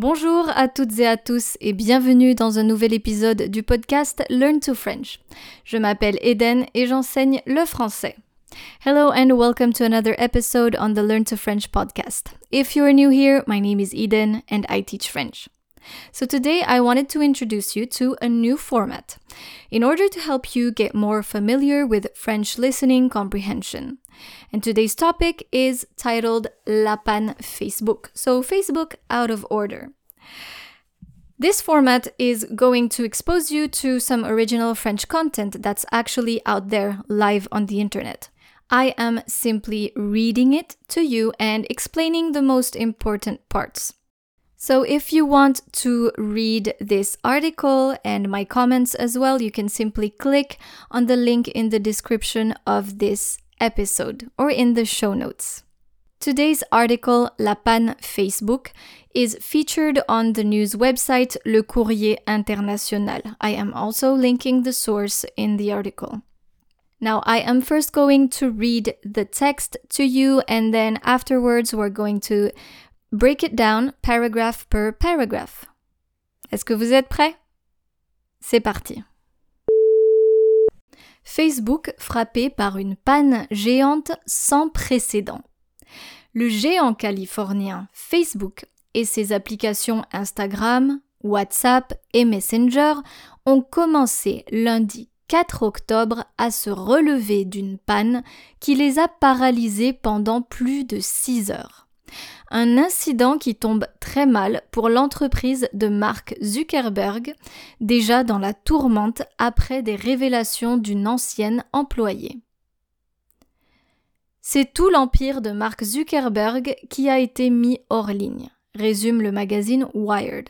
Bonjour à toutes et à tous et bienvenue dans un nouvel épisode du podcast Learn to French. Je m'appelle Eden et j'enseigne le français. Hello and welcome to another episode on the Learn to French podcast. If you are new here, my name is Eden and I teach French. So today I wanted to introduce you to a new format in order to help you get more familiar with French listening comprehension. And today's topic is titled La Panne Facebook. So Facebook out of order. This format is going to expose you to some original French content that's actually out there live on the internet. I am simply reading it to you and explaining the most important parts. So, if you want to read this article and my comments as well, you can simply click on the link in the description of this episode or in the show notes. Today's article, La Panne Facebook, is featured on the news website Le Courrier International. I am also linking the source in the article. Now, I am first going to read the text to you, and then afterwards, we're going to break it down paragraph per paragraph. Est-ce que vous êtes prêts C'est parti. Facebook frappé par une panne géante sans précédent. Le géant californien Facebook et ses applications Instagram, WhatsApp et Messenger ont commencé lundi 4 octobre à se relever d'une panne qui les a paralysés pendant plus de 6 heures. Un incident qui tombe très mal pour l'entreprise de Mark Zuckerberg, déjà dans la tourmente après des révélations d'une ancienne employée. C'est tout l'empire de Mark Zuckerberg qui a été mis hors ligne résume le magazine Wired.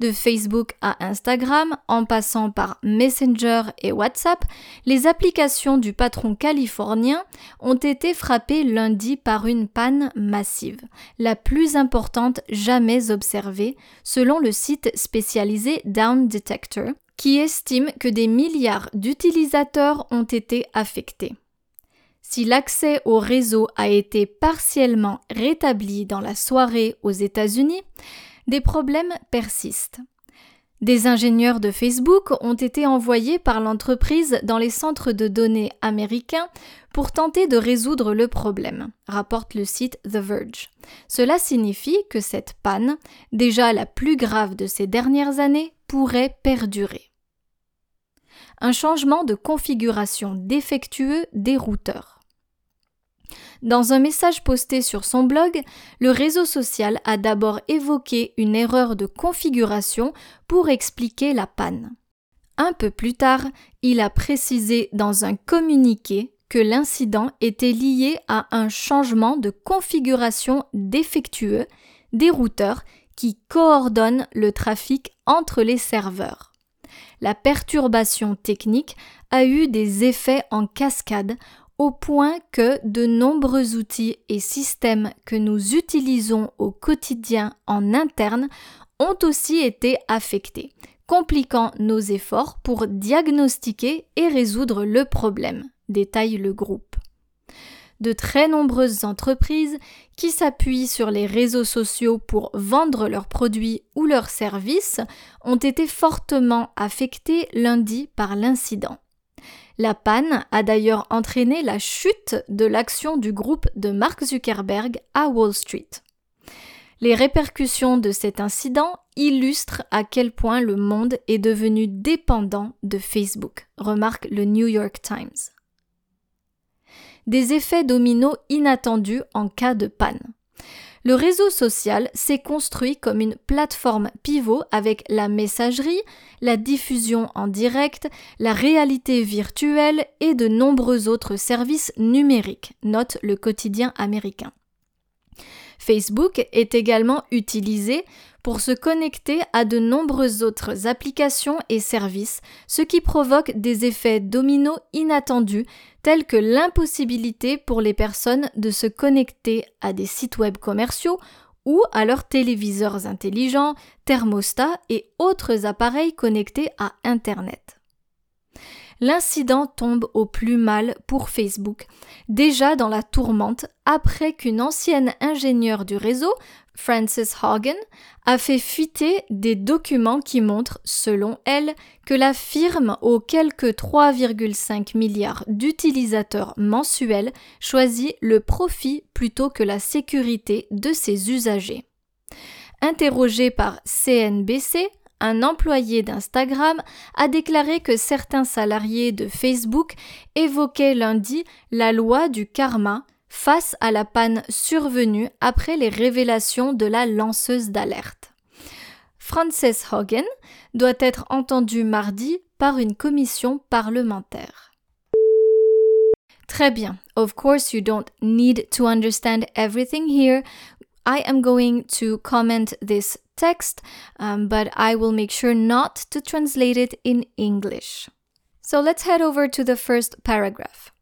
De Facebook à Instagram, en passant par Messenger et WhatsApp, les applications du patron californien ont été frappées lundi par une panne massive, la plus importante jamais observée, selon le site spécialisé Down Detector, qui estime que des milliards d'utilisateurs ont été affectés. Si l'accès au réseau a été partiellement rétabli dans la soirée aux États-Unis, des problèmes persistent. Des ingénieurs de Facebook ont été envoyés par l'entreprise dans les centres de données américains pour tenter de résoudre le problème, rapporte le site The Verge. Cela signifie que cette panne, déjà la plus grave de ces dernières années, pourrait perdurer. Un changement de configuration défectueux des routeurs. Dans un message posté sur son blog, le réseau social a d'abord évoqué une erreur de configuration pour expliquer la panne. Un peu plus tard, il a précisé dans un communiqué que l'incident était lié à un changement de configuration défectueux des routeurs qui coordonnent le trafic entre les serveurs. La perturbation technique a eu des effets en cascade au point que de nombreux outils et systèmes que nous utilisons au quotidien en interne ont aussi été affectés, compliquant nos efforts pour diagnostiquer et résoudre le problème, détaille le groupe. De très nombreuses entreprises qui s'appuient sur les réseaux sociaux pour vendre leurs produits ou leurs services ont été fortement affectées lundi par l'incident. La panne a d'ailleurs entraîné la chute de l'action du groupe de Mark Zuckerberg à Wall Street. Les répercussions de cet incident illustrent à quel point le monde est devenu dépendant de Facebook, remarque le New York Times. Des effets dominos inattendus en cas de panne. Le réseau social s'est construit comme une plateforme pivot avec la messagerie, la diffusion en direct, la réalité virtuelle et de nombreux autres services numériques, note le quotidien américain. Facebook est également utilisé pour se connecter à de nombreuses autres applications et services, ce qui provoque des effets dominos inattendus tels que l'impossibilité pour les personnes de se connecter à des sites web commerciaux ou à leurs téléviseurs intelligents, thermostats et autres appareils connectés à Internet. L'incident tombe au plus mal pour Facebook, déjà dans la tourmente après qu'une ancienne ingénieure du réseau, Frances Hagen, a fait fuiter des documents qui montrent, selon elle, que la firme aux quelques 3,5 milliards d'utilisateurs mensuels choisit le profit plutôt que la sécurité de ses usagers. Interrogé par CNBC, un employé d'Instagram a déclaré que certains salariés de Facebook évoquaient lundi la loi du karma face à la panne survenue après les révélations de la lanceuse d'alerte. Frances Hogan doit être entendue mardi par une commission parlementaire. Très bien. Of course, you don't need to understand everything here. I am going to comment this text, um, but I will make sure not to translate it in English. So let's head over to the first paragraph.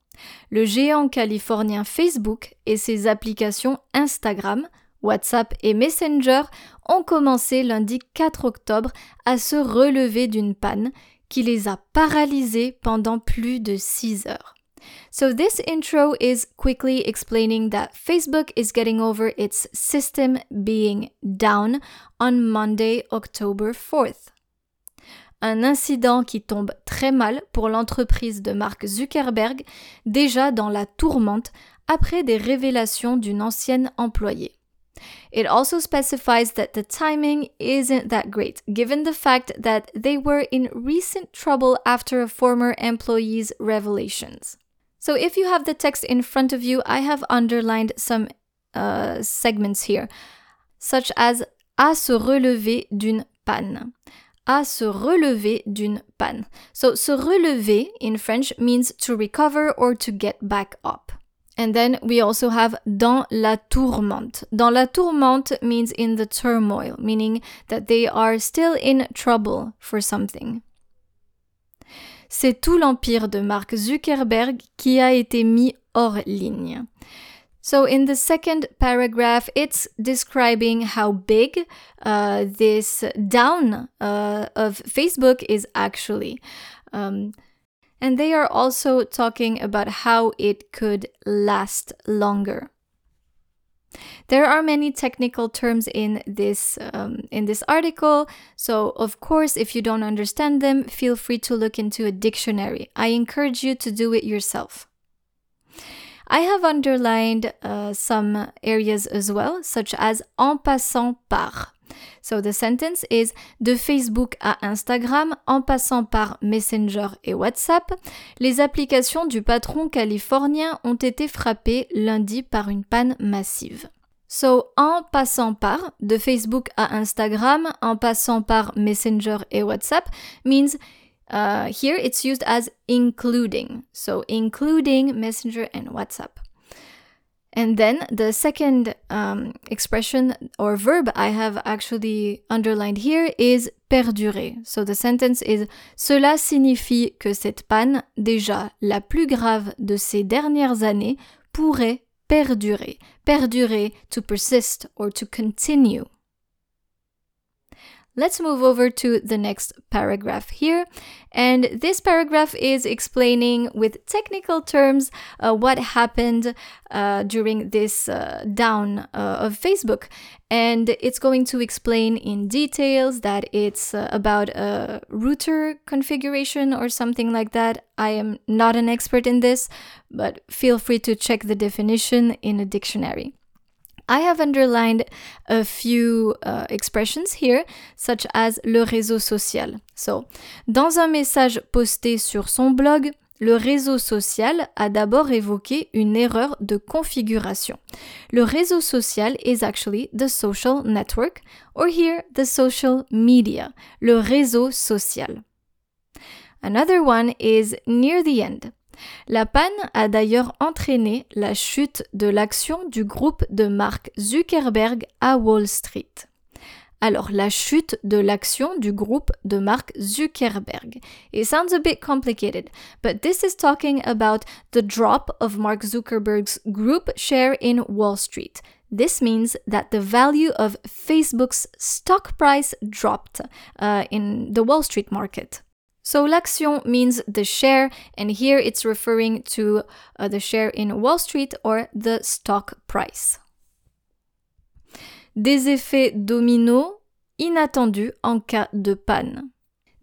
Le géant californien Facebook et ses applications Instagram, WhatsApp et Messenger ont commencé lundi 4 octobre à se relever d'une panne qui les a paralysés pendant plus de 6 heures. So, this intro is quickly explaining that Facebook is getting over its system being down on Monday, October 4th un incident qui tombe très mal pour l'entreprise de Mark Zuckerberg, déjà dans la tourmente après des révélations d'une ancienne employée. It also specifies that the timing isn't that great, given the fact that they were in recent trouble after a former employee's revelations. So, if you have the text in front of you, I have underlined some uh, segments here, such as à se relever d'une panne à se relever d'une panne. So, se relever in French means to recover or to get back up. And then we also have dans la tourmente. Dans la tourmente means in the turmoil, meaning that they are still in trouble for something. C'est tout l'empire de Mark Zuckerberg qui a été mis hors ligne. So, in the second paragraph, it's describing how big uh, this down uh, of Facebook is actually. Um, and they are also talking about how it could last longer. There are many technical terms in this um, in this article, so of course, if you don't understand them, feel free to look into a dictionary. I encourage you to do it yourself. I have underlined uh, some areas as well, such as en passant par. So the sentence is de Facebook à Instagram en passant par Messenger et WhatsApp, les applications du patron californien ont été frappées lundi par une panne massive. So en passant par de Facebook à Instagram en passant par Messenger et WhatsApp means uh, here it's used as including. So including Messenger and WhatsApp. And then the second um, expression or verb I have actually underlined here is perdurer. So the sentence is Cela signifie que cette panne, déjà la plus grave de ces dernières années, pourrait perdurer. Perdurer to persist or to continue. Let's move over to the next paragraph here. And this paragraph is explaining with technical terms uh, what happened uh, during this uh, down uh, of Facebook. And it's going to explain in details that it's uh, about a router configuration or something like that. I am not an expert in this, but feel free to check the definition in a dictionary. I have underlined a few uh, expressions here, such as le réseau social. So, dans un message posté sur son blog, le réseau social a d'abord évoqué une erreur de configuration. Le réseau social is actually the social network, or here the social media, le réseau social. Another one is near the end. La panne a d'ailleurs entraîné la chute de l'action du groupe de Mark Zuckerberg à Wall Street. Alors, la chute de l'action du groupe de Mark Zuckerberg. It sounds a bit complicated, but this is talking about the drop of Mark Zuckerberg's group share in Wall Street. This means that the value of Facebook's stock price dropped uh, in the Wall Street market. So l'action means the share, and here it's referring to uh, the share in Wall Street or the stock price. Des effets dominos inattendus en cas de panne.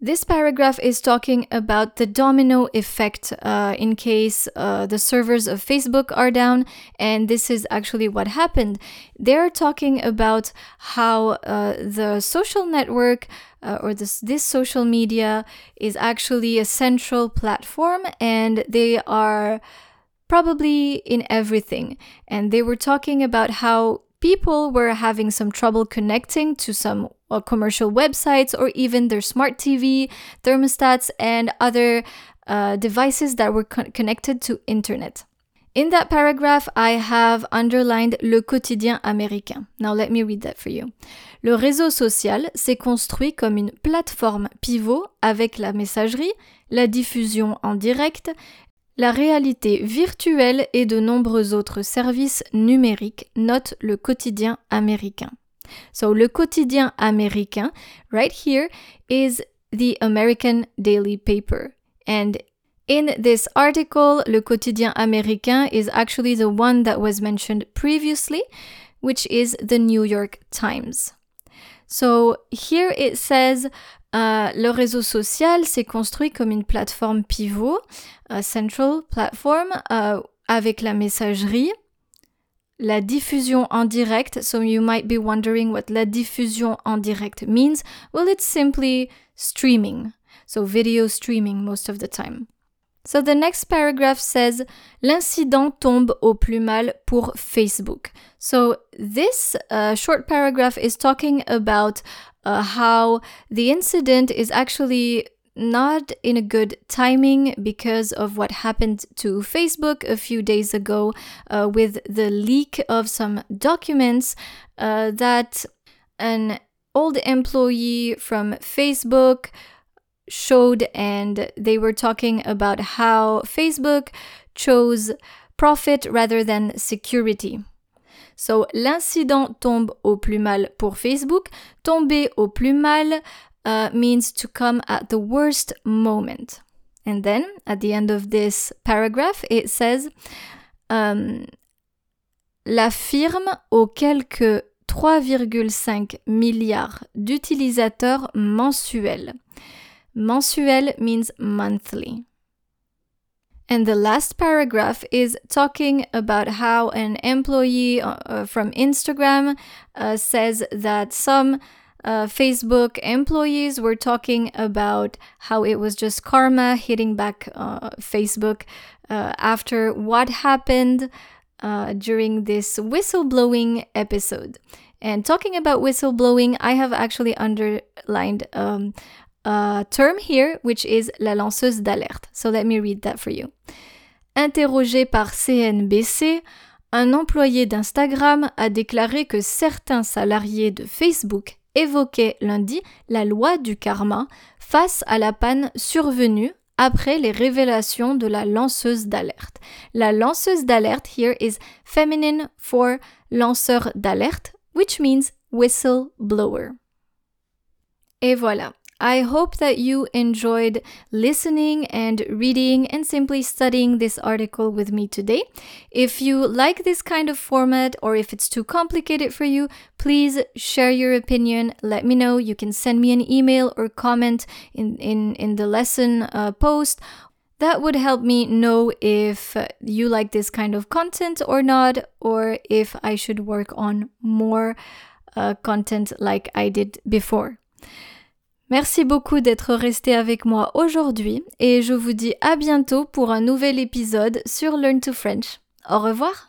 This paragraph is talking about the domino effect uh, in case uh, the servers of Facebook are down, and this is actually what happened. They're talking about how uh, the social network uh, or this, this social media is actually a central platform, and they are probably in everything. And they were talking about how people were having some trouble connecting to some uh, commercial websites or even their smart TV, thermostats, and other uh, devices that were co connected to internet. In that paragraph, I have underlined le quotidien américain. Now let me read that for you. Le réseau social s'est construit comme une plateforme pivot avec la messagerie, la diffusion en direct, la réalité virtuelle et de nombreux autres services numériques, note le quotidien américain. So, le quotidien américain, right here, is the American Daily Paper. And in this article, le quotidien américain is actually the one that was mentioned previously, which is the New York Times. So here it says uh, le réseau social s'est construit comme une plateforme pivot, a central platform, uh, avec la messagerie, la diffusion en direct. So you might be wondering what la diffusion en direct means. Well, it's simply streaming. So video streaming most of the time. So the next paragraph says L'incident tombe au plus mal pour Facebook. So this uh, short paragraph is talking about uh, how the incident is actually not in a good timing because of what happened to Facebook a few days ago uh, with the leak of some documents uh, that an old employee from Facebook showed and they were talking about how Facebook chose profit rather than security. So l'incident tombe au plus mal pour Facebook. Tomber au plus mal uh, means to come at the worst moment. And then at the end of this paragraph, it says um, La firme aux quelques 3,5 milliards d'utilisateurs mensuels Mensuel means monthly. And the last paragraph is talking about how an employee uh, uh, from Instagram uh, says that some uh, Facebook employees were talking about how it was just karma hitting back uh, Facebook uh, after what happened during this whistleblowing episode. And talking about whistleblowing, I have actually underlined um, a term here, which is la lanceuse d'alerte. So let me read that for you. Interrogé par CNBC, un employé d'Instagram a déclaré que certains salariés de Facebook évoquaient lundi la loi du karma face à la panne survenue après les révélations de la lanceuse d'alerte. La lanceuse d'alerte here is feminine for lanceur d'alerte, which means whistleblower. Et voilà, I hope that you enjoyed listening and reading and simply studying this article with me today. If you like this kind of format or if it's too complicated for you, please share your opinion. Let me know. You can send me an email or comment in, in, in the lesson uh, post. That would help me know if you like this kind of content or not, or if I should work on more uh, content like I did before. Merci beaucoup d'être resté avec moi aujourd'hui et je vous dis à bientôt pour un nouvel épisode sur Learn to French. Au revoir